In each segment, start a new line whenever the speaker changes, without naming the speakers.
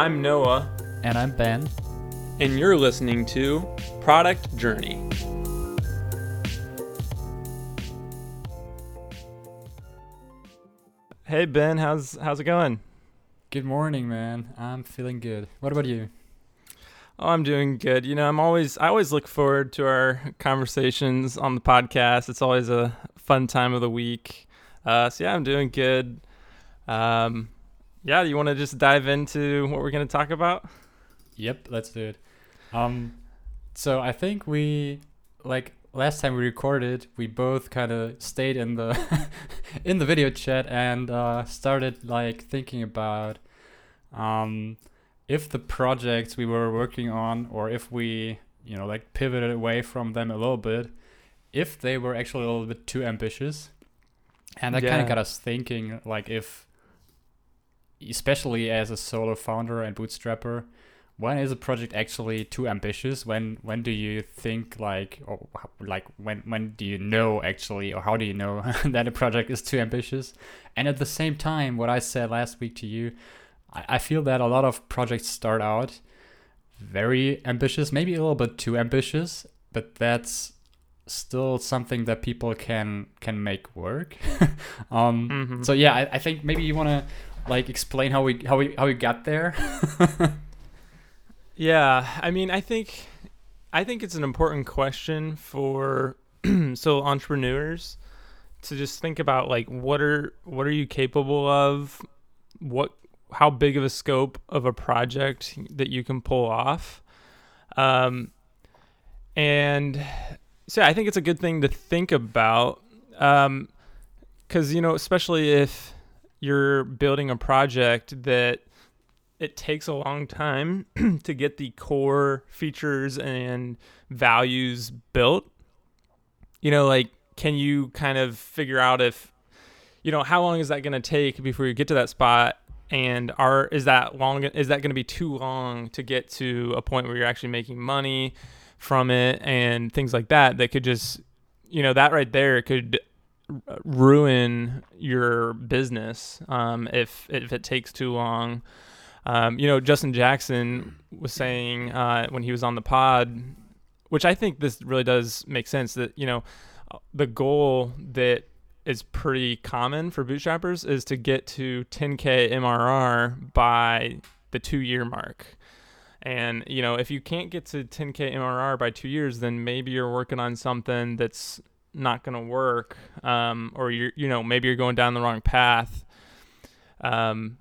I'm Noah,
And I'm Ben.
and you're listening to Product Journey. Hey Ben, how's how's it going?
Good morning, man. I'm feeling good. What about you?
Oh, I'm doing good. You know, I'm always I always look forward to our conversations on the podcast. It's always a fun time of the week. Uh, so yeah, I'm doing good. Um, yeah, you want to just dive into what we're going to talk about?
Yep, let's do it. Um, so I think we like last time we recorded, we both kind of stayed in the in the video chat and uh, started like thinking about um, if the projects we were working on, or if we you know like pivoted away from them a little bit, if they were actually a little bit too ambitious, and that kind of got us thinking like if especially as a solo founder and bootstrapper when is a project actually too ambitious? When when do you think like or like when when do you know actually or how do you know that a project is too ambitious? And at the same time what i said last week to you i, I feel that a lot of projects start out very ambitious maybe a little bit too ambitious but that's still something that people can can make work. Um
Mhm.
so yeah I, I think maybe you want to like explain how we how we how we got there
Yeah, I mean, I think I think it's an important question for so entrepreneurs to just think about like what are what are you capable of? What how big of a scope of a project that you can pull off? Um and so yeah, I think it's a good thing to think about um cuz you know, especially if you're building a project that it takes a long time to get the core features and values built. You know, like, can you kind of figure out if, you know, how long is that going to take before you get to that spot? And are is that long? Is that going to be too long to get to a point where you're actually making money from it and things like that? That could just, you know, that right there could ruin your business um, if if it takes too long. Um, you know, Justin Jackson was saying uh, when he was on the pod, which I think this really does make sense that, you know, the goal that is pretty common for bootstrappers is to get to 10K MRR by the two year mark. And, you know, if you can't get to 10K MRR by two years, then maybe you're working on something that's not going to work. Um, or you're, you know, maybe you're going down the wrong path. Um,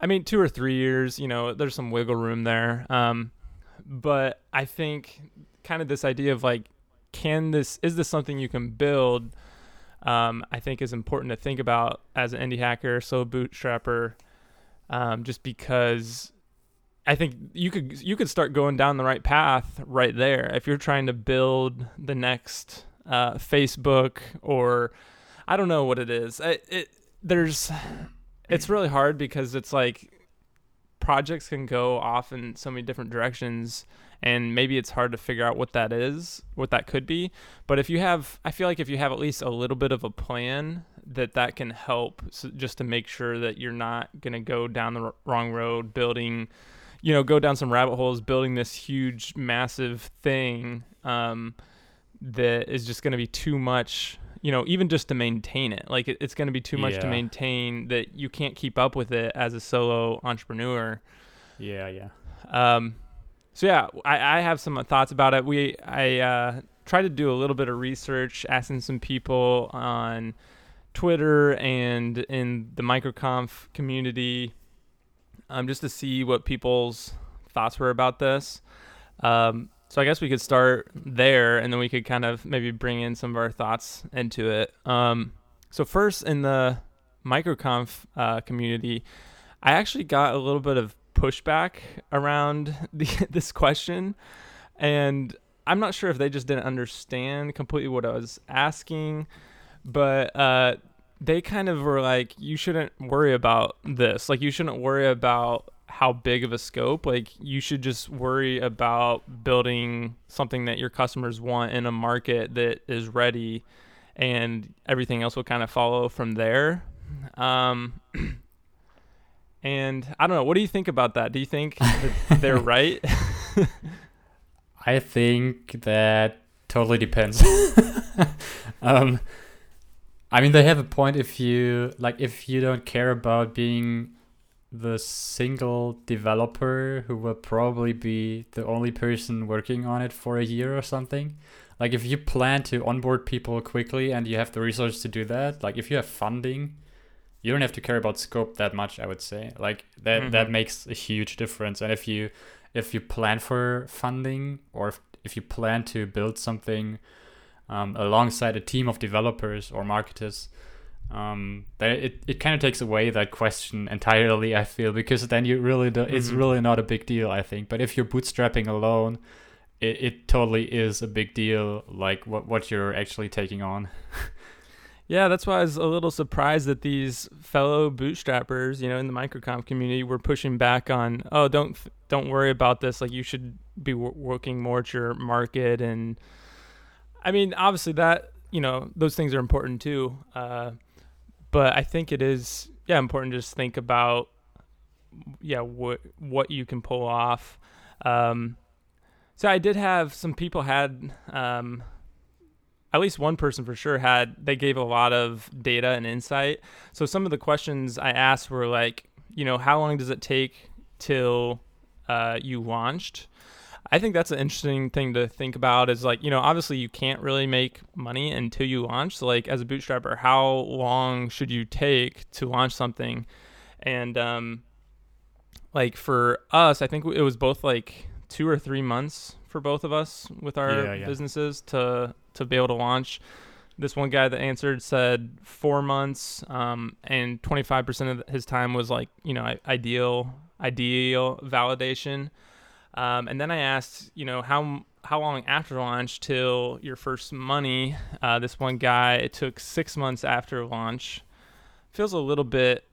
I mean, two or three years, you know, there's some wiggle room there. Um, but I think kind of this idea of like, can this, is this something you can build? Um, I think is important to think about as an indie hacker, so bootstrapper, um, just because I think you could, you could start going down the right path right there. If you're trying to build the next, uh, Facebook or I don't know what it is. It, it there's, it's really hard because it's like projects can go off in so many different directions and maybe it's hard to figure out what that is what that could be but if you have i feel like if you have at least a little bit of a plan that that can help so just to make sure that you're not going to go down the r- wrong road building you know go down some rabbit holes building this huge massive thing um, that is just going to be too much you know even just to maintain it like it, it's going to be too much to maintain that you can't keep up with it as a solo entrepreneur
yeah yeah
um, so yeah, I, I have some thoughts about it. We I uh, tried to do a little bit of research, asking some people on Twitter and in the microconf community, um, just to see what people's thoughts were about this. Um, so I guess we could start there, and then we could kind of maybe bring in some of our thoughts into it. Um, so first, in the microconf uh, community, I actually got a little bit of pushback around the, this question, and I'm not sure if they just didn't understand completely what I was asking, but uh, they kind of were like, "You shouldn't worry about this. Like, you shouldn't worry about how big of a scope. Like, you should just worry about building something that your customers want in a market that is ready." And everything else will kind of follow from there. Um, And I don't know. What do you think about that? Do you think that they're right?
I think that totally depends. um, I mean, they have a point if you like if you don't care about being the single developer who will probably be the only person working on it for a year or something. Like if you plan to onboard people quickly and you have the resources to do that, like if you have funding, you don't have to care about scope that much, I would say. Like that
Mhm.
that makes a huge difference. And if you if you plan for funding or if, if you plan to build something um, alongside a team of developers or marketers, um, then it, it kind of takes away that question entirely. I feel because then you really do, it's
Mhm.
really not a big deal. I think, but if you're bootstrapping alone, it, it totally is a big deal. Like what what you're actually taking on.
Yeah, that's why I was a little surprised that these fellow bootstrappers, you know, in the microconf community, were pushing back on, oh, don't don't worry about this. Like you should be w- working more at your market, and I mean, obviously that you know those things are important too. Uh, but I think it is yeah important to just think about yeah what what you can pull off. Um, so I did have some people had um, at least one person for sure had they gave a lot of data and insight. So some of the questions I asked were like, you know, how long does it take till uh, you launched? I think that's an interesting thing to think about. Is like, you know, obviously you can't really make money until you launch. So like, as a bootstrapper, how long should you take to launch something? And um, like for us, I think it was both like two or three months for both of us with our
Yeah, yeah.
businesses to to be able to launch. This one guy that answered said four months, um, and 25% of his time was like you know ideal ideal validation. Um, and then I asked, you know, how how long after launch till your first money? Uh, this one guy, it took six months after launch. Feels a little bit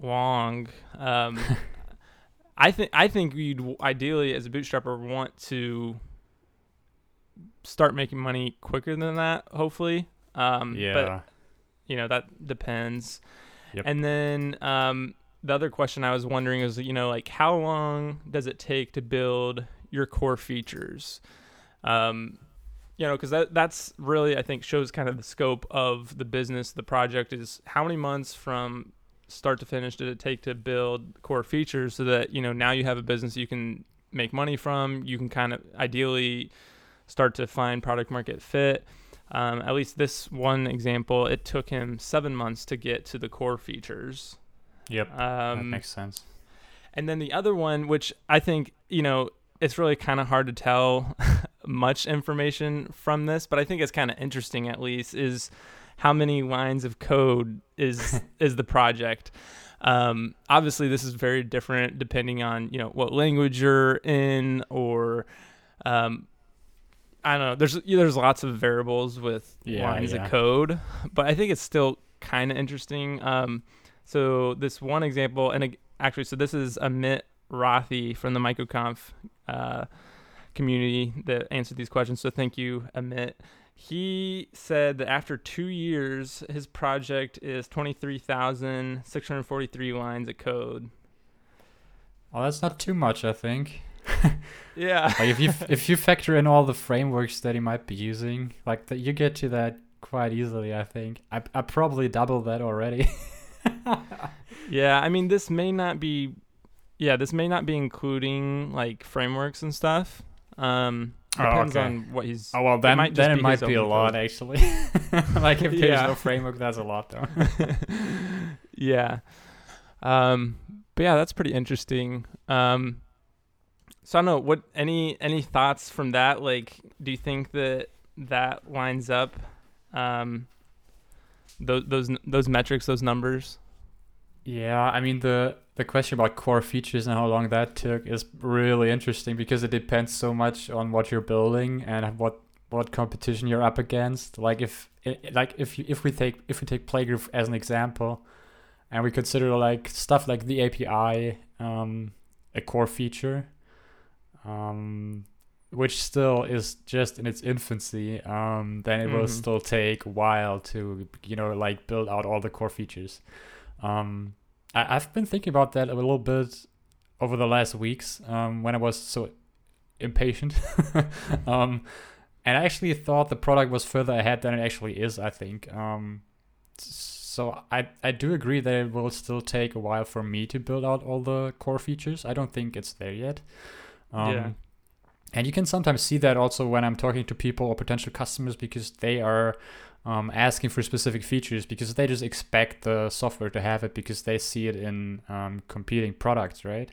long. Um, I think I think you'd ideally, as a bootstrapper, want to start making money quicker than that. Hopefully, um,
yeah.
But you know that depends.
Yep.
And then um, the other question I was wondering is, you know, like how long does it take to build your core features? Um, you know, because that that's really I think shows kind of the scope of the business. The project is how many months from start to finish did it take to build core features so that you know now you have a business you can make money from. You can kind of ideally start to find product market fit. Um, at least this one example, it took him seven months to get to the core features.
Yep. that
Um,
makes sense.
and then the other one, which I think, you know, it's really kind of hard to tell much information from this, but I think it's kind of interesting at least, is how many lines of code is is the project. Um, obviously, this is very different depending on you know what language you're in, or um, I don't know. There's there's lots of variables with
Yeah,
lines
yeah.
of code, but I think it's still kind of interesting. Um, so this one example, and actually, so this is Amit Rathi from the MicroConf uh, community that answered these questions. So thank you, Amit. He said that after two years, his project is 23,643 lines of code.
Oh, that's not too much, I think.
Yeah.
Like if you if you factor in all the frameworks that he might be using, like that, you get to that quite easily. I think I I probably double that already.
Yeah, I mean, this may not be, yeah, this may not be including like frameworks and stuff. Um,
Oh,
depends
okay.
on what he's.
Oh well, then
might
then it
be
might be a
own
lot actually. like if there's
Yeah.
no framework, that's a lot though.
yeah. Um, but yeah, that's pretty interesting. Um, so I don't know what any any thoughts from that. Like, do you think that that lines up? Um, those those those metrics, those numbers.
Yeah, I mean the the question about core features and how long that took is really interesting because it depends so much on what you're building and what what competition you're up against. Like if like if you, if we take if we take Playgroup as an example, and we consider like stuff like the API um, a core feature, um, which still is just in its infancy, um, then it will
Mhm.
still take a while to you know like build out all the core features. Um, I, I've been thinking about that a little bit over the last weeks um, when I was so impatient. um, and I actually thought the product was further ahead than it actually is, I think. Um, so I, I do agree that it will still take a while for me to build out all the core features. I don't think it's there yet. Um,
Yeah.
And you can sometimes see that also when I'm talking to people or potential customers because they are um, asking for specific features because they just expect the software to have it because they see it in um, competing products, right?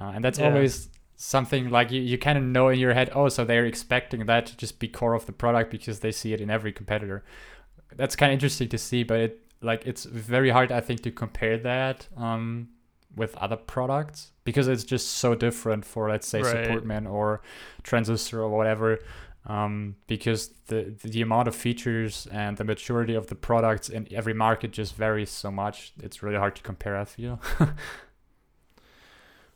Uh, and that's
Yeah.
always something like you, you kind of know in your head, oh, so they're expecting that to just be core of the product because they see it in every competitor. That's kind of interesting to see, but it like it's very hard, I think, to compare that um, with other products because it's just so different for let's say
Right.
Supportman or Transistor or whatever. Um, because the the amount of features and the maturity of the products in every market just varies so much. It's really hard to compare. I feel.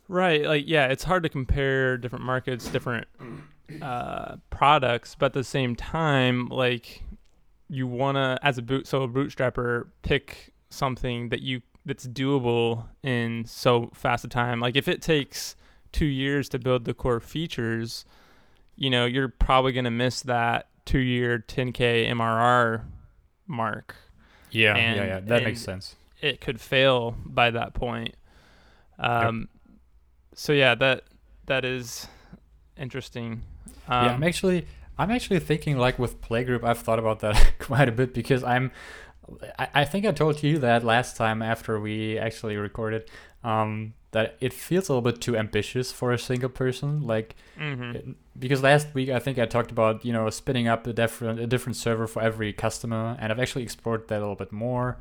Right. Like, yeah, it's hard to compare different markets, different uh, products, but at the same time, like, you want to, as a boot, so a bootstrapper, pick something that you, that's doable in so fast a time. Like, if it takes two years to build the core features, you know, you're probably going to miss that two year 10K MRR mark.
Yeah,
And-
yeah, yeah. That makes sense.
it could fail by that point. Um, so yeah, that that is interesting. Um,
yeah, I'm actually I'm actually thinking like with playgroup I've thought about that quite a bit because I'm I, I think I told you that last time after we actually recorded um that it feels a little bit too ambitious for a single person like
mhm.
it- because last week I think I talked about you know spinning up a different a different server for every customer and I've actually explored that a little bit more.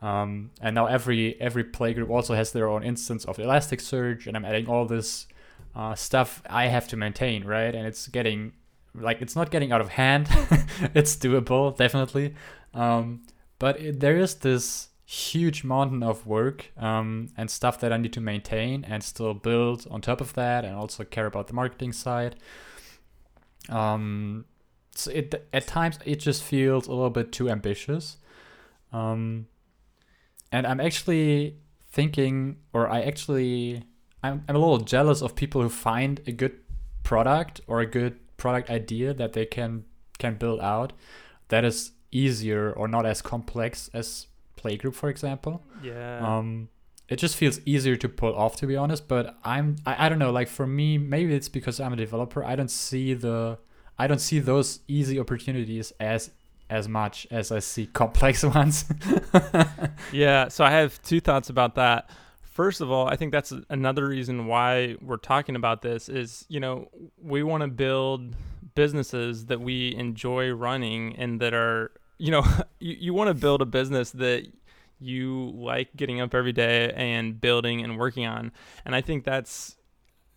Um, and now every every playgroup also has their own instance of Elasticsearch and I'm adding all this uh, stuff I have to maintain right? And it's getting like it's not getting out of hand. It's doable definitely. Um, but it, there is this huge mountain of work um, and stuff that I need to maintain and still build on top of that and also care about the marketing side. Um, so it at times it just feels a little bit too ambitious. Um, and I'm actually thinking or I actually I'm, I'm a little jealous of people who find a good product or a good product idea that they can can build out that is easier or not as complex as playgroup for example
yeah,
um it just feels easier to pull off to be honest but i'm I, I don't know like for me maybe it's because i'm a developer i don't see the i don't see those easy opportunities as as much as i see complex ones
yeah. So I have two thoughts about that. First of all, I think that's another reason why we're talking about this is you know we want to build businesses that we enjoy running and that are you know you, you want to build a business that you like getting up every day and building and working on. And i think that's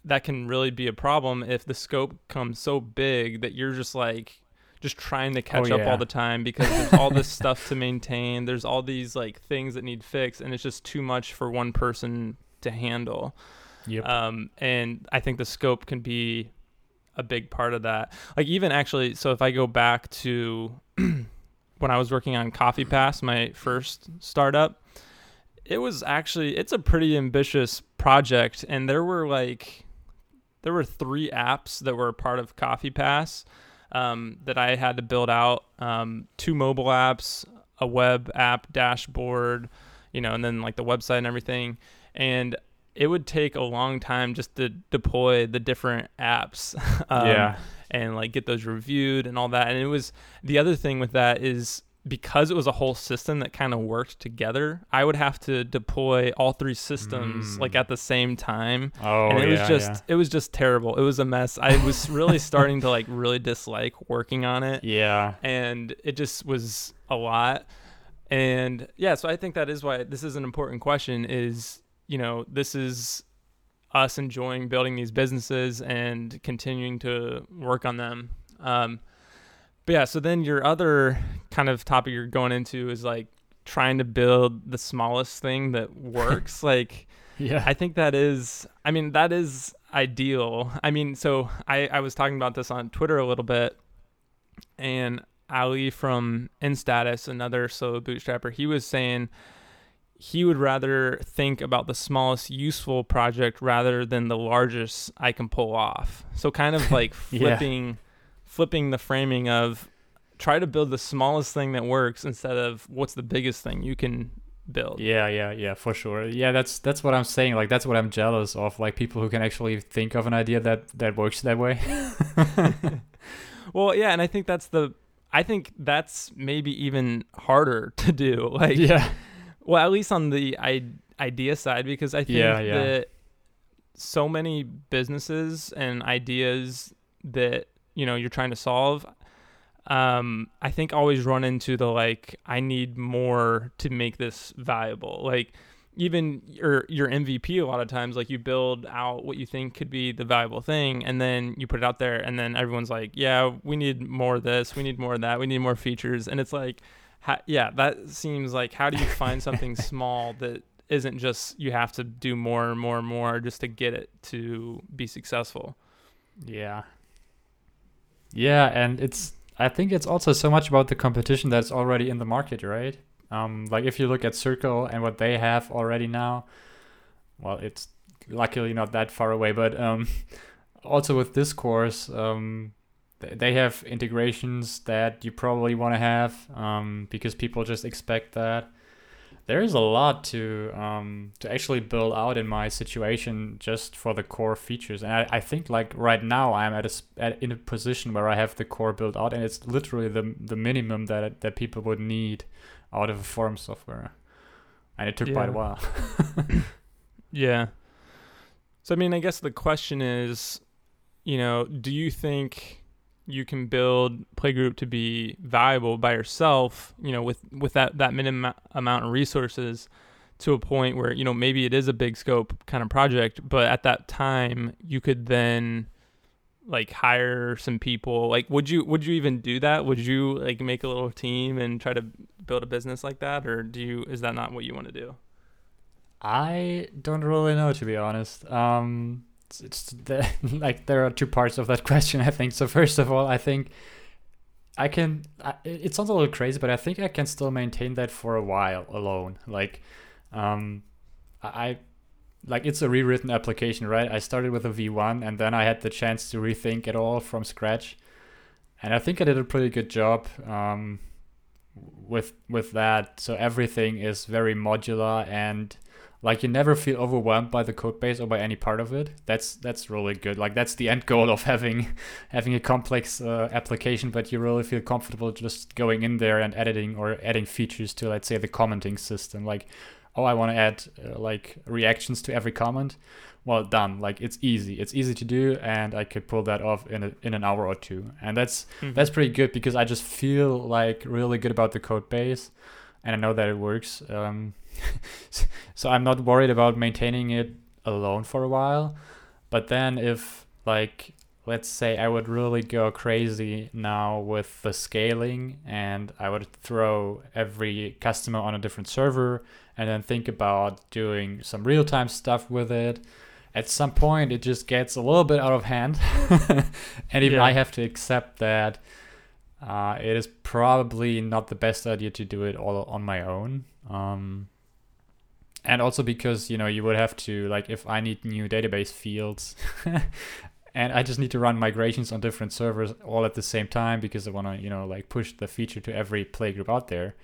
that can really be a problem if the scope comes so big that you're just like just trying to catch up
yeah.
all the time because there's all this stuff to maintain. There's all these like things that need fixed and it's just too much for one person to handle.
Yep.
Um, and I think the scope can be a big part of that. Like even actually, so if I go back to when I was working on Coffee Pass, my first startup, it was actually it's a pretty ambitious project, and there were like there were three apps that were part of Coffee Pass um, that I had to build out. Um, two mobile apps, a web app dashboard, you know, and then like the website and everything. And it would take a long time just to deploy the different apps. um,
yeah
and like get those reviewed and all that. And it was the other thing with that is because it was a whole system that kind of worked together, I would have to deploy all three systems
Mm.
like at the same time.
oh
and it
yeah,
was just
yeah.
it was just terrible. It was a mess. I was really starting to like really dislike working on it
yeah
and it just was a lot. And yeah, so I think that is why this is an important question is, you know, this is us enjoying building these businesses and continuing to work on them. Um, but yeah, so then your other kind of topic you're going into is like trying to build the smallest thing that works. like,
yeah
I think that is, I mean, that is ideal. I mean, so I, I was talking about this on Twitter a little bit, and Ali from InStatus, another solo bootstrapper, he was saying he would rather think about the smallest useful project rather than the largest I can pull off. So kind of like
Yeah.
flipping flipping the framing of try to build the smallest thing that works instead of what's the biggest thing you can build.
Yeah, yeah, yeah, for sure. Yeah, that's that's what I'm saying. Like that's what I'm jealous of. Like people who can actually think of an idea that that works that way.
Well, yeah, and I think that's the I think that's maybe even harder to do. Like
yeah.
Well, at least on the I- idea side, because I think
Yeah, yeah.
that so many businesses and ideas that you know you're trying to solve, um, I think always run into the like I need more to make this valuable. Like even your your MVP a lot of times, like you build out what you think could be the valuable thing, and then you put it out there, and then everyone's like, yeah, we need more of this, we need more of that, we need more features, and it's like ha- yeah, that seems like how do you find something small that isn't just you have to do more and more and more just to get it to be successful.
Yeah. Yeah, and it's I think it's also so much about the competition that's already in the market, right? Um, like if you look at Circle and what they have already now, well, it's luckily not that far away, but um, also with Discourse, um, th- they have integrations that you probably want to have um, because people just expect that. There is a lot to um, to actually build out in my situation just for the core features, and I, I think like right now I'm at a at, in a position where I have the core built out, and it's literally the the minimum that that people would need out of a forum software, and it took quite a while.
Yeah. So I mean, I guess the question is, you know, do you think you can build Playgroup to be valuable by yourself, you know, with with that that minimum amount of resources to a point where, you know, maybe it is a big scope kind of project, but at that time you could then like hire some people. Like would you would you even do that? Would you like make a little team and try to build a business like that or do you is that not what you want to do?
I don't really know to be honest. Um, it's, the, like there are two parts of that question. I think so. First of all, I think I can. I, it sounds a little crazy, but I think I can still maintain that for a while alone. Like, um. I like it's a rewritten application, right? I started with a V1 and then I had the chance to rethink it all from scratch. And I think I did a pretty good job um, with with that. So everything is very modular and like you never feel overwhelmed by the code base or by any part of it. That's that's really good. Like that's the end goal of having having a complex uh, application but you really feel comfortable just going in there and editing or adding features to let's say the commenting system. Like oh i want to add uh, like reactions to every comment. Well done. Like it's easy. It's easy to do and i could pull that off in a, in an hour or two. And that's that's pretty good because I just feel like really good about the code base and I know that it works. Um, so I'm not worried about maintaining it alone for a while. But then if like let's say I would really go crazy now with the scaling and I would throw every customer on a different server and then think about doing some real-time stuff with it. At some point it just gets a little bit out of hand. and even
Yeah.
I have to accept that uh, it is probably not the best idea to do it all on my own. Um, and also because you know you would have to like if I need new database fields, and I just need to run migrations on different servers all at the same time because I want to you know like push the feature to every playgroup out there,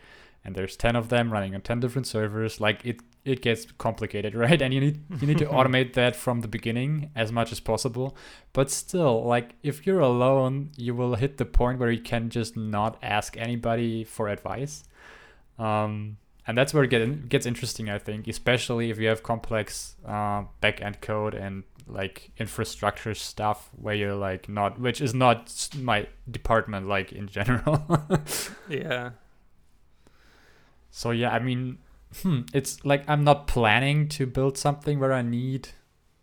and there's ten of them running on ten different servers. Like it it gets complicated, right? And you need you need to automate that from the beginning as much as possible. But still, like if you're alone, you will hit the point where you can just not ask anybody for advice. Um, and that's where it get, gets interesting, I think, especially if you have complex uh, back-end code and like infrastructure stuff where you're like not, which is not my department, like in general.
Yeah.
So yeah, I mean, hmm, it's like I'm not planning to build something where I need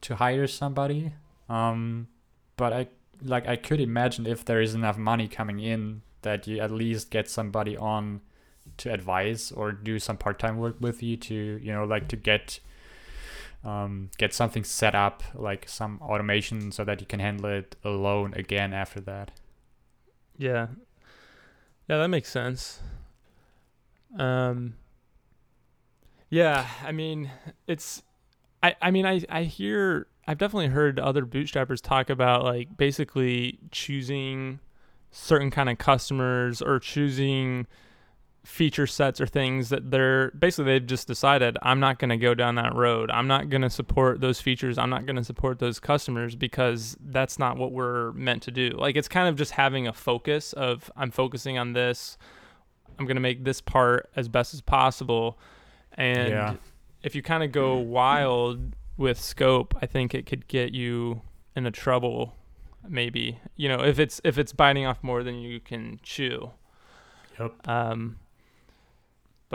to hire somebody. Um, but I like I could imagine if there is enough money coming in that you at least get somebody on to advise or do some part-time work with you to you know like to get um, get something set up like some automation so that you can handle it alone again after that.
Yeah. Yeah, that makes sense. Um Yeah, I mean, it's I I mean, I I hear I've definitely heard other bootstrappers talk about like basically choosing certain kind of customers or choosing feature sets or things that they're basically they've just decided I'm not going to go down that road. I'm not going to support those features. I'm not going to support those customers because that's not what we're meant to do. Like it's kind of just having a focus of I'm focusing on this. I'm going to make this part as best as possible. And
Yeah.
if you kind of go wild with scope, I think it could get you into trouble maybe. You know, if it's if it's biting off more than you can chew.
Yep.
Um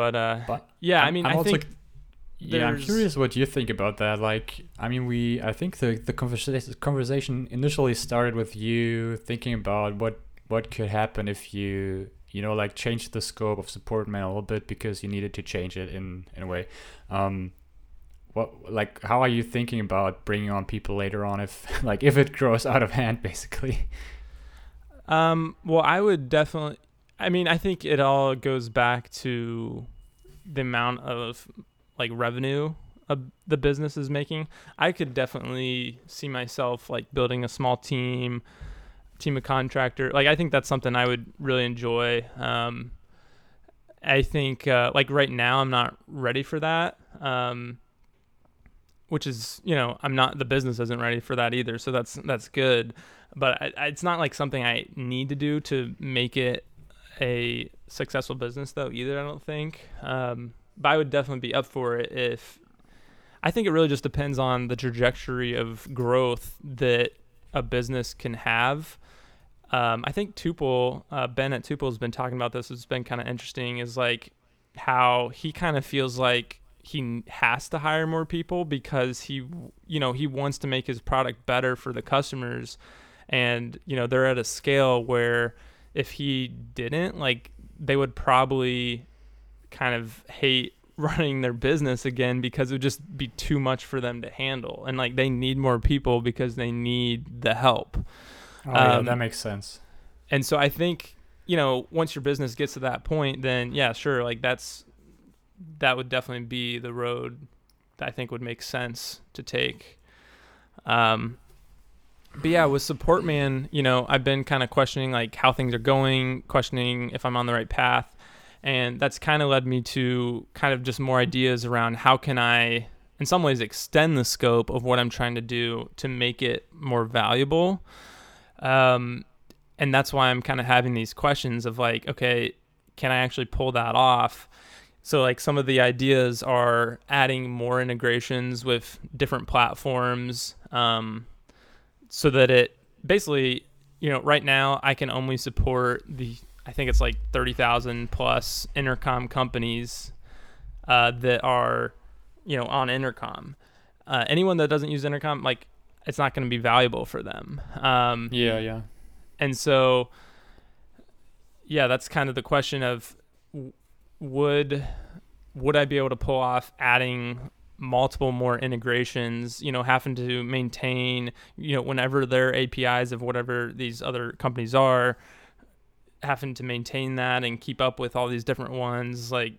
but uh
But
yeah, i
I'm-
mean
I'm
I think
Yeah, I'm curious what you think about that. Like, I mean, we, I think the the conversation conversation initially started with you thinking about what what could happen if you, you know, like change the scope of Supportman a little bit because you needed to change it in in a way. Um, what like how are you thinking about bringing on people later on if like if it grows out of hand basically?
Um, well, I would definitely. I mean, I think it all goes back to the amount of like revenue a, the business is making. I could definitely see myself like building a small team, team of contractor. Like, I think that's something I would really enjoy. Um, I think uh, like right now I'm not ready for that. Um, which is you know I'm not the business isn't ready for that either, so that's that's good but I, it's not like something I need to do to make it a successful business though either I don't think. Um, but I would definitely be up for it if I think it really just depends on the trajectory of growth that a business can have. Um, I think Tuple uh, Ben at Tuple has been talking about this. It's been kind of interesting is like how he kind of feels like he has to hire more people because he you know he wants to make his product better for the customers. And you know they're at a scale where if he didn't like they would probably kind of hate running their business again because it would just be too much for them to handle and like they need more people because they need the help
Oh, yeah,
Um,
that makes sense.
and so I think, you know, once your business gets to that point, then yeah, sure, like that's that would definitely be the road that I think would make sense to take. Um but yeah, with Supportman, you know, I've been kind of questioning like how things are going, questioning if I'm on the right path. And that's kind of led me to kind of just more ideas around how can I in some ways extend the scope of what I'm trying to do to make it more valuable. Um and that's why I'm kind of having these questions of like, okay, can I actually pull that off? So like some of the ideas are adding more integrations with different platforms, um, so that it basically, you know, right now I can only support the I think it's like thirty thousand plus intercom companies uh, that are, you know, on intercom. Uh, anyone that doesn't use intercom, like, it's not going to be valuable for them. Um,
Yeah, yeah.
and so, yeah, that's kind of the question of would would I be able to pull off adding multiple more integrations, you know, having to maintain, you know, whenever their APIs of whatever these other companies are, having to maintain that and keep up with all these different ones, like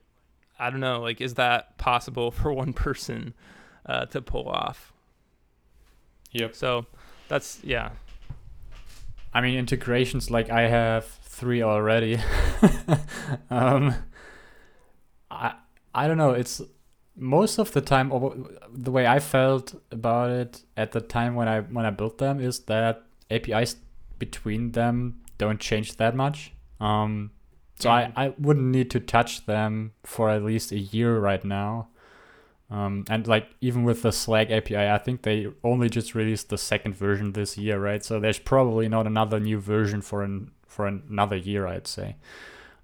I don't know, like is that possible for one person uh, to pull off?
Yep.
So that's yeah.
I mean, integrations like I have three already. um, I I don't know. It's most of the time, the way I felt about it at the time when I when I built them is that APIs between them don't change that much. Um, so I, I wouldn't need to touch them for at least a year right now. Um, and like even with the Slack API, I think they only just released the second version this year, right? So there's probably not another new version for an for another year, I'd say.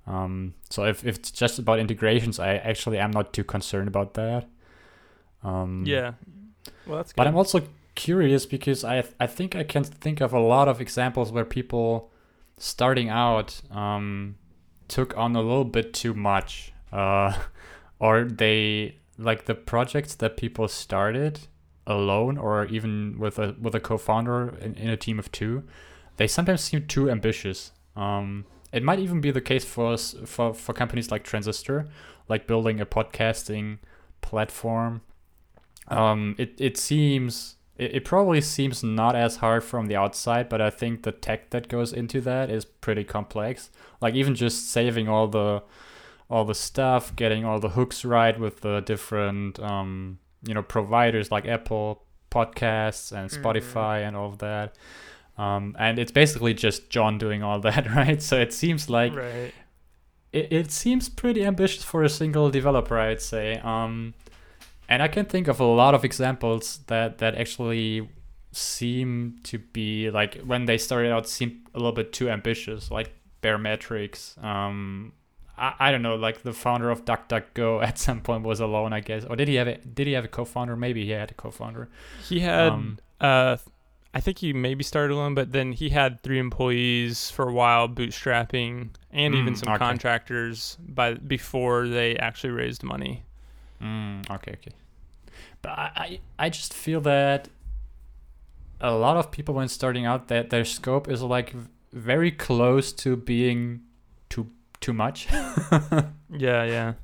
Um, so if, if it's just about integrations, I actually am not too concerned about that. Um,
Yeah. Well, that's good.
but I'm also curious because I I think I can think of a lot of examples where people starting out um, took on a little bit too much, uh, or they like the projects that people started alone or even with a with a co-founder in, in a team of two, they sometimes seem too ambitious. Um, it might even be the case for us for for companies like Transistor, like building a podcasting platform. Um, it it seems it, it probably seems not as hard from the outside, but I think the tech that goes into that is pretty complex. Like even just saving all the all the stuff, getting all the hooks right with the different um, you know providers like Apple Podcasts and
Mhm.
Spotify and all of that. Um, and it's basically just John doing all that, right? So it seems like
right.
it, it seems pretty ambitious for a single developer, I'd say. Um, and I can think of a lot of examples that that actually seem to be like when they started out seem a little bit too ambitious, like Baremetrics. Um, I, I don't know, like the founder of DuckDuckGo at some point was alone, I guess. Or did he have a did he have a co-founder? Maybe he had a co-founder.
He had
Um,
uh I think he maybe started alone, but then he had three employees for a while, bootstrapping, and even
Mm,
some
okay.
contractors by before they actually raised money.
Mm, okay, okay. But I, I, I just feel that a lot of people when starting out that their scope is like very close to being too too much.
Yeah, yeah.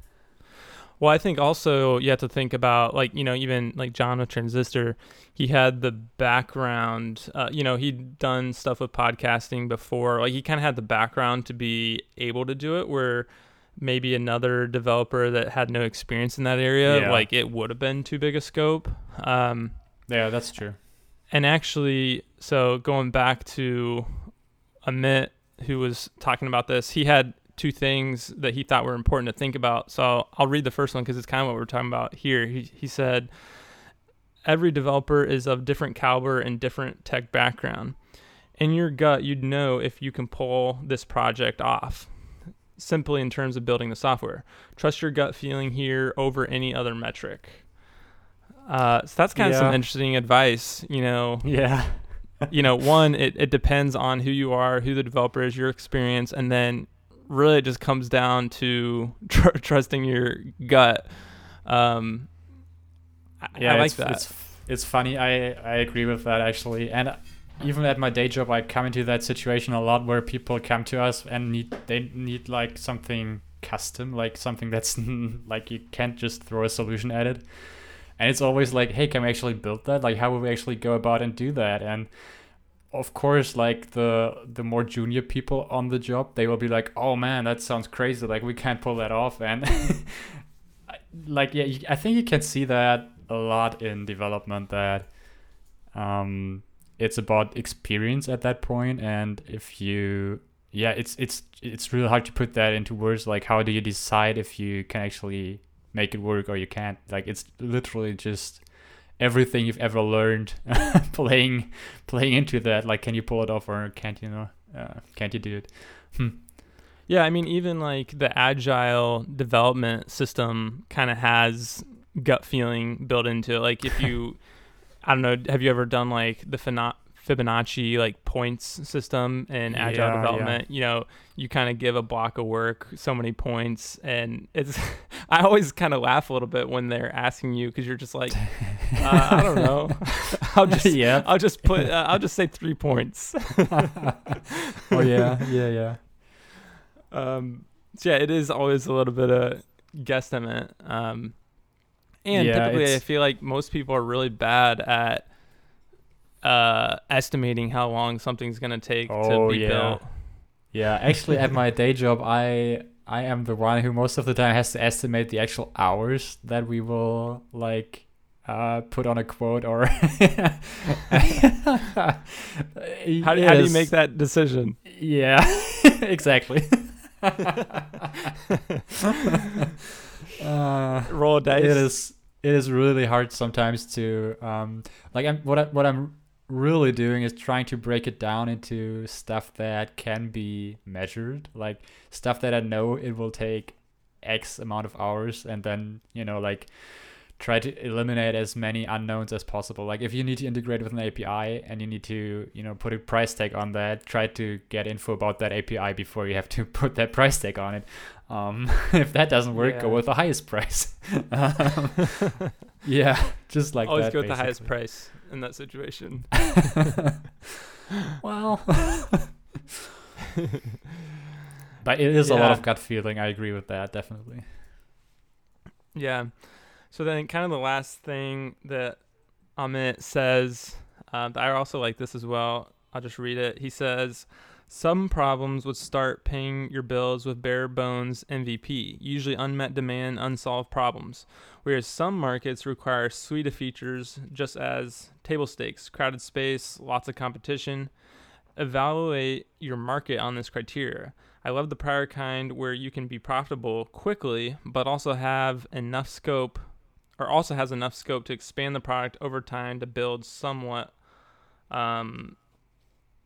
Well, I think also you have to think about like you know even like John with Transistor, he had the background. Uh, you know he'd done stuff with podcasting before. Like he kind of had the background to be able to do it. Where maybe another developer that had no experience in that area,
Yeah.
like it would have been too big a scope. Um,
yeah, that's true.
and actually, so going back to Amit, who was talking about this, he had two things that he thought were important to think about. So I'll read the first one because it's kind of what we're talking about here. He, he said, Every developer is of different caliber and different tech background. In your gut, you'd know if you can pull this project off, simply in terms of building the software. Trust your gut feeling here over any other metric. Uh, so that's kind of some interesting advice, you know
Yeah.
you know, one, it, it depends on who you are, who the developer is, your experience, and then really it just comes down to tr- trusting your gut. Um, I,
yeah,
I like
it's,
that.
It's, it's funny. I I agree with that actually, and even at my day job, I come into that situation a lot where people come to us and need they need like something custom, like something that's like you can't just throw a solution at it, and it's always like, hey, can we actually build that? Like, how will we actually go about and do that? And of course, like the the more junior people on the job, they will be like, oh man, that sounds crazy. Like we can't pull that off, and like yeah, I think you can see that a lot in development that um it's about experience at that point. And if you yeah it's it's it's really hard to put that into words. Like how do you decide if you can actually make it work or you can't? Like it's literally just everything you've ever learned playing playing into that. Like can you pull it off or can't you know? Uh, can't you do it?
Yeah, I mean, even like the agile development system kind of has gut feeling built into it. Like if you, I don't know, have you ever done like the Fina- Fibonacci like points system in agile
Yeah, yeah.
development? You know, you kind of give a block of work so many points, and it's. I always kind of laugh a little bit when they're asking you because you're just like, uh, I don't know. I'll just,
yeah
I'll just put, uh, I'll just say three points.
oh yeah yeah yeah
Um, so yeah, it is always a little bit of guesstimate. Um, and
Yeah,
typically, I feel like most people are really bad at uh, estimating how long something's gonna take
Oh,
to be
yeah.
built.
Yeah, actually, at my day job, I I am the one who most of the time has to estimate the actual hours that we will like uh, put on a quote or.
How, do- how do you make that decision?
Yeah, exactly. uh,
Roll dice.
it is it is really hard sometimes to um like I'm what I, what I'm really doing is trying to break it down into stuff that can be measured like stuff that I know it will take x amount of hours and then you know like try to eliminate as many unknowns as possible like if you need to integrate with an API and you need to you know put a price tag on that try to get info about that API before you have to put that price tag on it um, if that doesn't work, go with the highest price. Um, yeah, just like
Always
that.
go with the highest price in that situation.
well, but it is a lot of gut feeling. I agree with that definitely.
Yeah. So then, kind of the last thing that Amit says, uh, I also like this as well. I'll just read it. He says, Some problems would start paying your bills with bare bones MVP, usually unmet demand, unsolved problems, whereas some markets require a suite of features, just as table stakes, crowded space, lots of competition. Evaluate your market on this criteria. I love the prior kind where you can be profitable quickly, but also have enough scope, or also has enough scope to expand the product over time to build somewhat, um,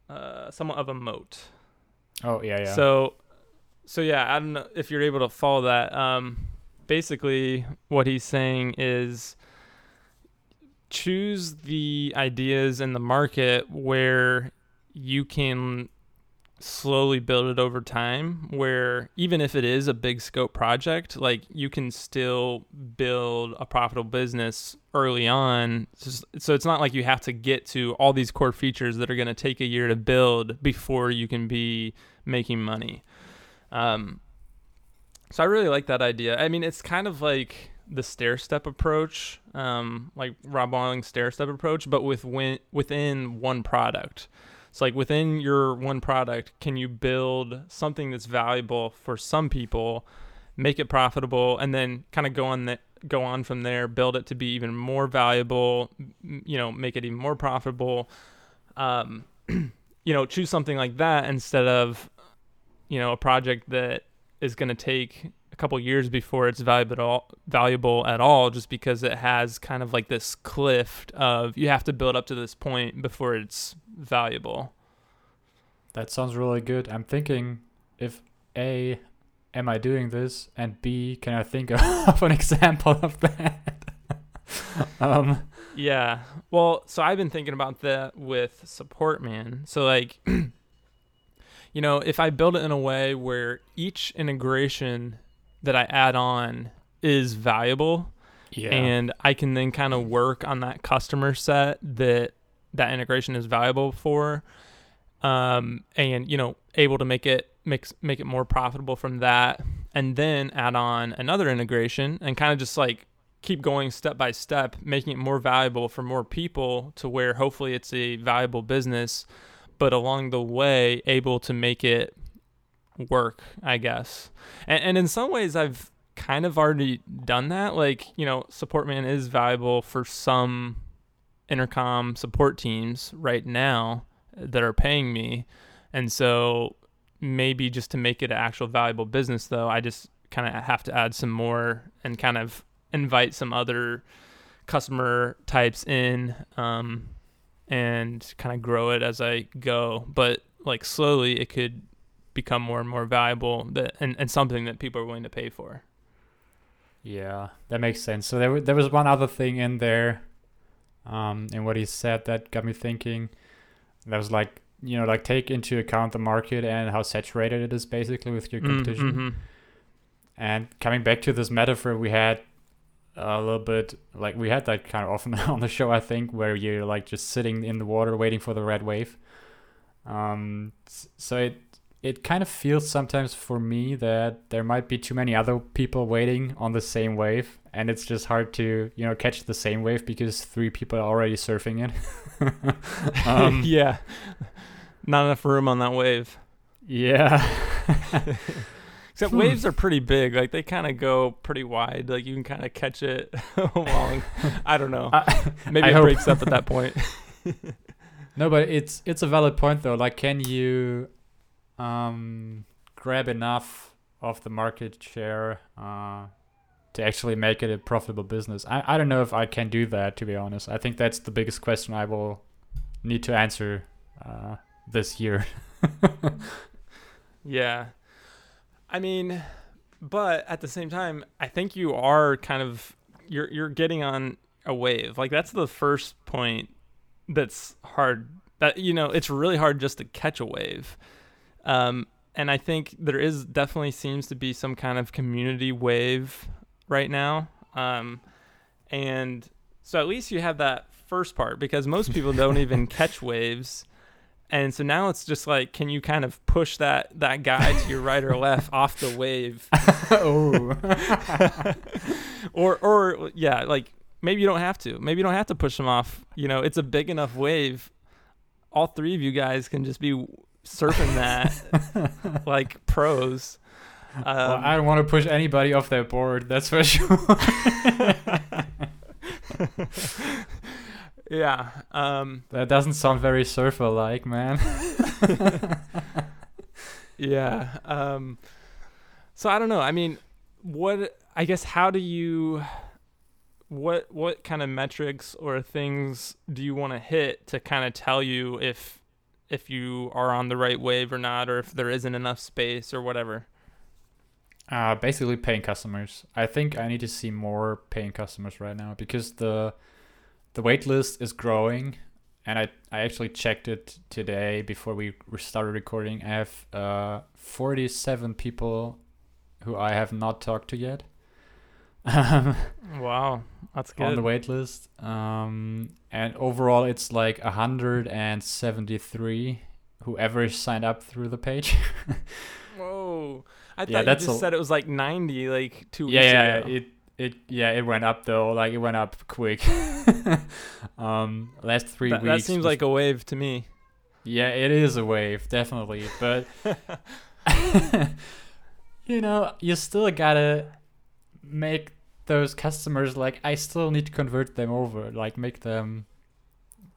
uh, somewhat of a moat.
Oh yeah, yeah.
So, so yeah, I don't know if you're able to follow that. Um, basically, what he's saying is choose the ideas in the market where you can slowly build it over time where even if it is a big scope project like you can still build a profitable business early on. So it's not like you have to get to all these core features that are going to take a year to build before you can be making money. Um, so i really like that idea. I mean it's kind of like the stair step approach um, like rob stair step approach but with win- within one product it's like within your one product, can you build something that's valuable for some people, make it profitable, and then kind of go on that go on from there, build it to be even more valuable, you know, make it even more profitable. Um, you know, choose something like that instead of, you know, a project that is going to take a couple years before it's valuable at all, valuable at all just because it has kind of like this cliff of you have to build up to this point before it's valuable.
That sounds really good. I'm thinking if A am I doing this and B can I think of an example of that?
um yeah. Well, so I've been thinking about that with Supportman. So like you know, if I build it in a way where each integration that I add on is valuable. Yeah. And I can then kind of work on that customer set that that integration is valuable for. Um, and you know, able to make it make make it more profitable from that, and then add on another integration and kind of just like keep going step by step, making it more valuable for more people to where hopefully it's a valuable business, but along the way able to make it work, I guess. And, and in some ways, I've kind of already done that. Like, you know, Supportman is valuable for some intercom support teams right now that are paying me. And so maybe just to make it an actual valuable business, though, I just kind of have to add some more and kind of invite some other customer types in um, and kind of grow it as I go. But like slowly, it could become more and more valuable that and, and something that people are willing to pay for.
Yeah, that makes sense. So there, there was one other thing in there, um, in what he said that got me thinking. That was like, you know, like take into account the market and how saturated it is basically with your mm, competition. Mm-hmm. And coming back to this metaphor, we had a little bit like we had that kind of often on the show, I think, where you're like just sitting in the water waiting for the red wave. Um, so it it kind of feels sometimes for me that there might be too many other people waiting on the same wave and it's just hard to you know catch the same wave because three people are already surfing
it. Um, yeah. not enough room on that wave.
Yeah.
Except hmm. waves are pretty big like they kind of go pretty wide like you can kind of catch it along i don't know. Maybe I it breaks up at that point.
No but it's it's a valid point though like can you um, grab enough of the market share uh, to actually make it a profitable business. I, I don't know if I can do that, to be honest. I think that's the biggest question I will need to answer uh, this year.
yeah. I mean, but at the same time, I think you are kind of you're you're getting on a wave. Like that's the first point that's hard. That you know, it's really hard just to catch a wave. Um, and I think there is definitely seems to be some kind of community wave right now. Um, and so at least you have that first part because most people don't even catch waves. And so now it's just like, can you kind of push that that guy to your right or left off the wave? oh, or or yeah, like maybe you don't have to. Maybe you don't have to push them off. You know, it's a big enough wave. All three of you guys can just be surfing that like pros. Um,
well, I don't want to push anybody off their board. That's for sure.
yeah. Um,
that doesn't sound very surfer like, man.
yeah. Um, so I don't know. I mean, what? I guess how do you? What what kind of metrics or things do you want to hit to kind of tell you if if you are on the right wave or not, or if there isn't enough space or whatever?
Uh, basically paying customers. I think I need to see more paying customers right now because the the wait list is growing, and I I actually checked it today before we started recording. I have uh 47 people who I have not talked to yet.
wow, that's good.
On the wait list. Um, and overall, it's like 173 whoever signed up through the page.
Whoa. I thought yeah, you just a, said it was like 90 like two
yeah,
weeks
yeah,
ago.
it it yeah, it went up though. Like it went up quick. um last 3
that,
weeks.
That seems was, like a wave to me.
Yeah, it is a wave, definitely, but you know, you still got to make those customers like I still need to convert them over, like make them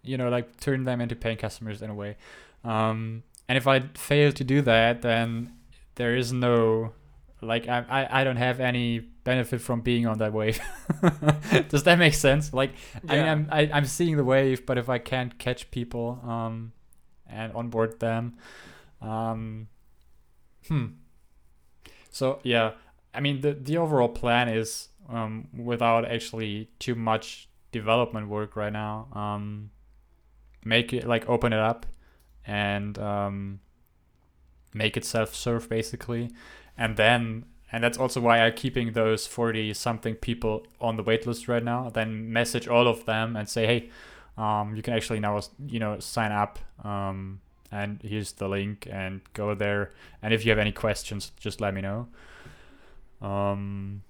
you know, like turn them into paying customers in a way. Um and if I fail to do that, then there is no like I, I I don't have any benefit from being on that wave. Does that make sense? Like yeah. I mean I'm I, am i am seeing the wave, but if I can't catch people um and onboard them, um hmm. So yeah, I mean the the overall plan is um without actually too much development work right now. Um make it like open it up and um make it self-serve basically. And then and that's also why i'm keeping those 40 something people on the waitlist right now. Then message all of them and say hey um, you can actually now you know sign up um, and here's the link and go there. And if you have any questions just let me know. Um,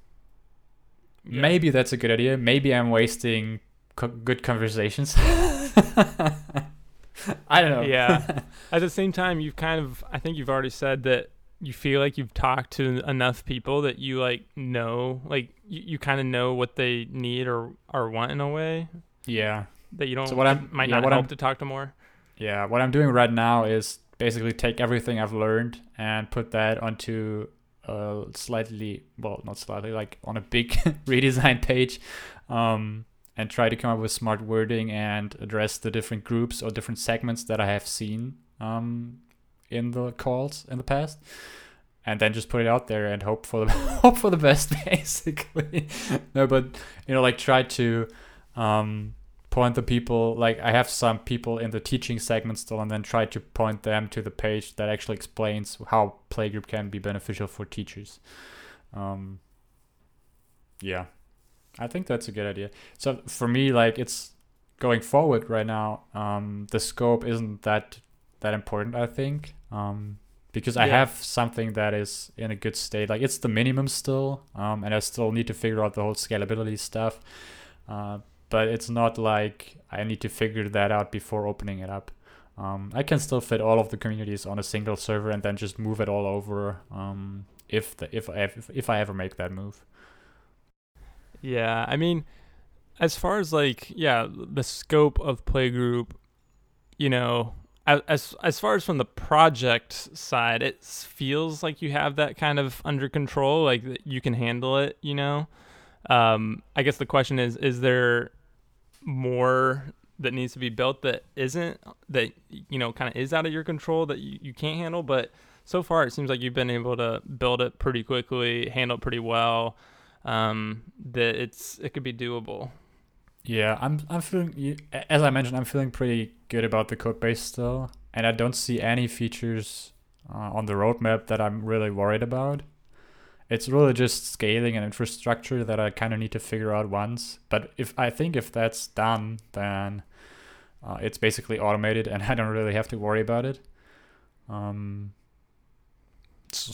yeah. maybe that's a good idea maybe i'm wasting co- good conversations I don't know.
Yeah. At the same time, you've kind of, I think you've already said that you feel like you've talked to enough people that you like know, like you, you kind of know what they need or or want in a way.
Yeah.
That you don't. So what I might yeah, not what help I'm, to talk to more.
Yeah. What I'm doing right now is basically take everything I've learned and put that onto a slightly, well, not slightly, like on a big redesign page. Um, and try to come up with smart wording and address the different groups or different segments that I have seen um, in the calls in the past. And then just put it out there and hope for the hope for the best, basically. no, but you know, like try to um, point the people. Like I have some people in the teaching segment still, and then try to point them to the page that actually explains how playgroup can be beneficial for teachers. Um, yeah, I think that's a good idea. So for me, like it's going forward right now. Um, the scope isn't that that important. I think. Um, because I have something that is in a good state. Like it's the minimum still, um, and I still need to figure out the whole scalability stuff. Uh, but it's not like I need to figure that out before opening it up. Um, I can still fit all of the communities on a single server and then just move it all over um, if the if I if, if I ever make that move.
Yeah, I mean, as far as like yeah, the scope of playgroup, you know, as as far as from the project side, it feels like you have that kind of under control, like you can handle it. You know, um, I guess the question is: is there more that needs to be built that isn't that you know kind of is out of your control that you, you can't handle? But so far, it seems like you've been able to build it pretty quickly, handle it pretty well um, that it's it could be doable.
Yeah, I'm I'm feeling as I mentioned, I'm feeling pretty good about the code base still, and I don't see any features uh, on the roadmap that I'm really worried about. It's really just scaling and infrastructure that I kind of need to figure out once. But if I think if that's done, then uh, it's basically automated, and I don't really have to worry about it. Um,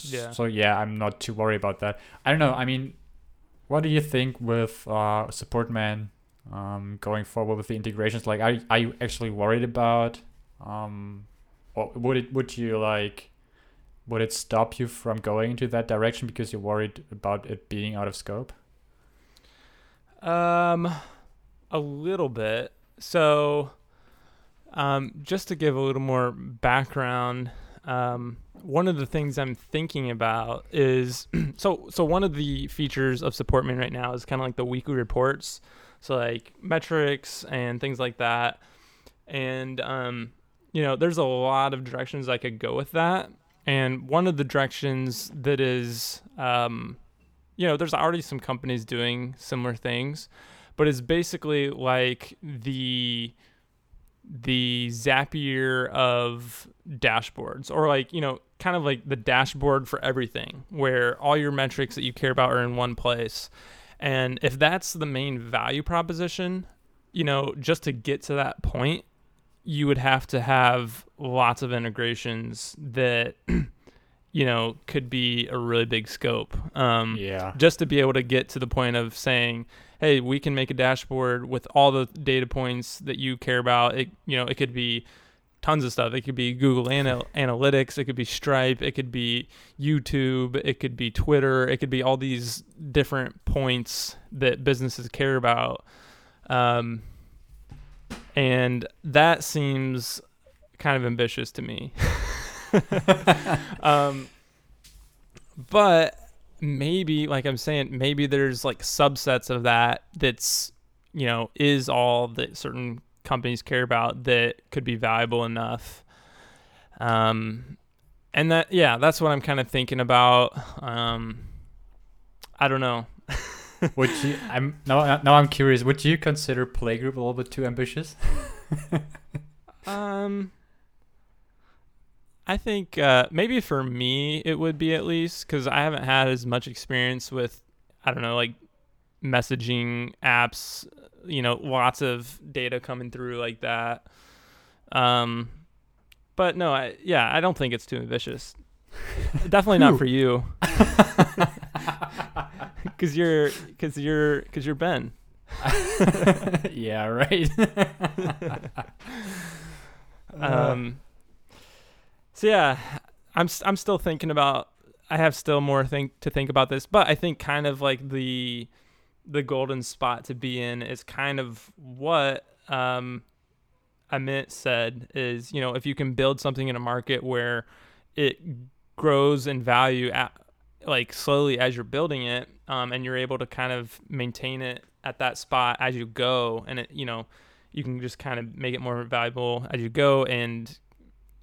yeah. So yeah, I'm not too worried about that. I don't know. I mean, what do you think with uh, Supportman um, going forward with the integrations? Like, are are you actually worried about? Um, or would it would you like? Would it stop you from going into that direction because you're worried about it being out of scope?
Um, a little bit. So, um, just to give a little more background, um, one of the things I'm thinking about is so so one of the features of Supportman right now is kind of like the weekly reports, so like metrics and things like that, and um, you know, there's a lot of directions I could go with that, and one of the directions that is um, you know, there's already some companies doing similar things, but it's basically like the the Zapier of dashboards or like, you know, kind of like the dashboard for everything where all your metrics that you care about are in one place. And if that's the main value proposition, you know, just to get to that point, you would have to have lots of integrations that you know, could be a really big scope. Um,
yeah.
Just to be able to get to the point of saying, hey, we can make a dashboard with all the data points that you care about. It, you know, it could be tons of stuff. It could be Google Anal- Analytics. It could be Stripe. It could be YouTube. It could be Twitter. It could be all these different points that businesses care about. Um, and that seems kind of ambitious to me. um, but maybe, like I'm saying, maybe there's like subsets of that that's, you know, is all that certain companies care about that could be valuable enough. Um, and that, yeah, that's what I'm kind of thinking about. Um, I don't know.
would you? I'm now. Now I'm curious. Would you consider Playgroup a little bit too ambitious?
um, I think uh, maybe for me it would be at least because I haven't had as much experience with I don't know like messaging apps, you know, lots of data coming through like that. Um, but no, I yeah, I don't think it's too ambitious. Definitely not for you. Cuz you're cuz you're cuz you're Ben.
yeah, right.
um so yeah, I'm I'm still thinking about. I have still more think to think about this, but I think kind of like the the golden spot to be in is kind of what um, Amit said is you know if you can build something in a market where it grows in value at like slowly as you're building it um, and you're able to kind of maintain it at that spot as you go and it you know you can just kind of make it more valuable as you go and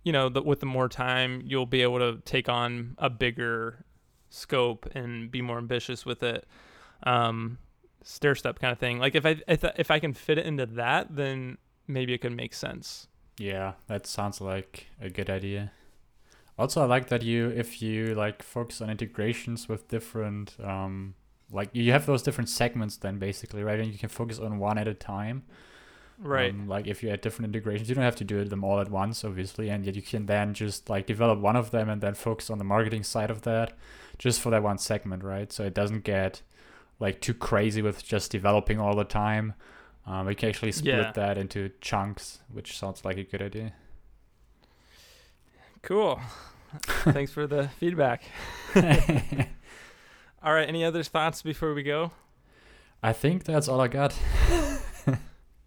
you know, the, with the more time, you'll be able to take on a bigger scope and be more ambitious with it. Um, stair step kind of thing. Like if I if, if I can fit it into that, then maybe it could make sense.
Yeah, that sounds like a good idea. Also, I like that you if you like focus on integrations with different um like you have those different segments then basically right, and you can focus on one at a time.
Right.
Um, like if you add different integrations, you don't have to do them all at once, obviously, and yet you can then just like develop one of them and then focus on the marketing side of that, just for that one segment, right? So it doesn't get like too crazy with just developing all the time. Um, we can actually split yeah. that into chunks, which sounds like a good idea.
Cool. Thanks for the feedback. all right. Any other thoughts before we go?
I think that's all I got.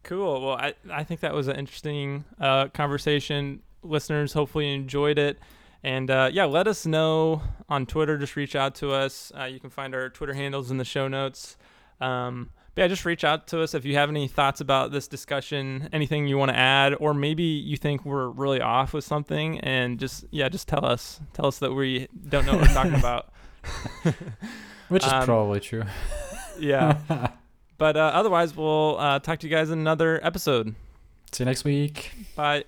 Cool. Well, I, I think that was an interesting uh, conversation. Listeners, hopefully enjoyed it. And uh, yeah, let us know on Twitter. Just reach out to us. Uh, you can find our Twitter handles in the show notes. Um, but yeah, just reach out to us if you have any thoughts about this discussion, anything you want to add, or maybe you think we're really off with something, and just yeah, just tell us. Tell us that we don't know what we're talking about.
Which is um, probably true.
yeah. But uh, otherwise, we'll uh, talk to you guys in another episode.
See you next week.
Bye.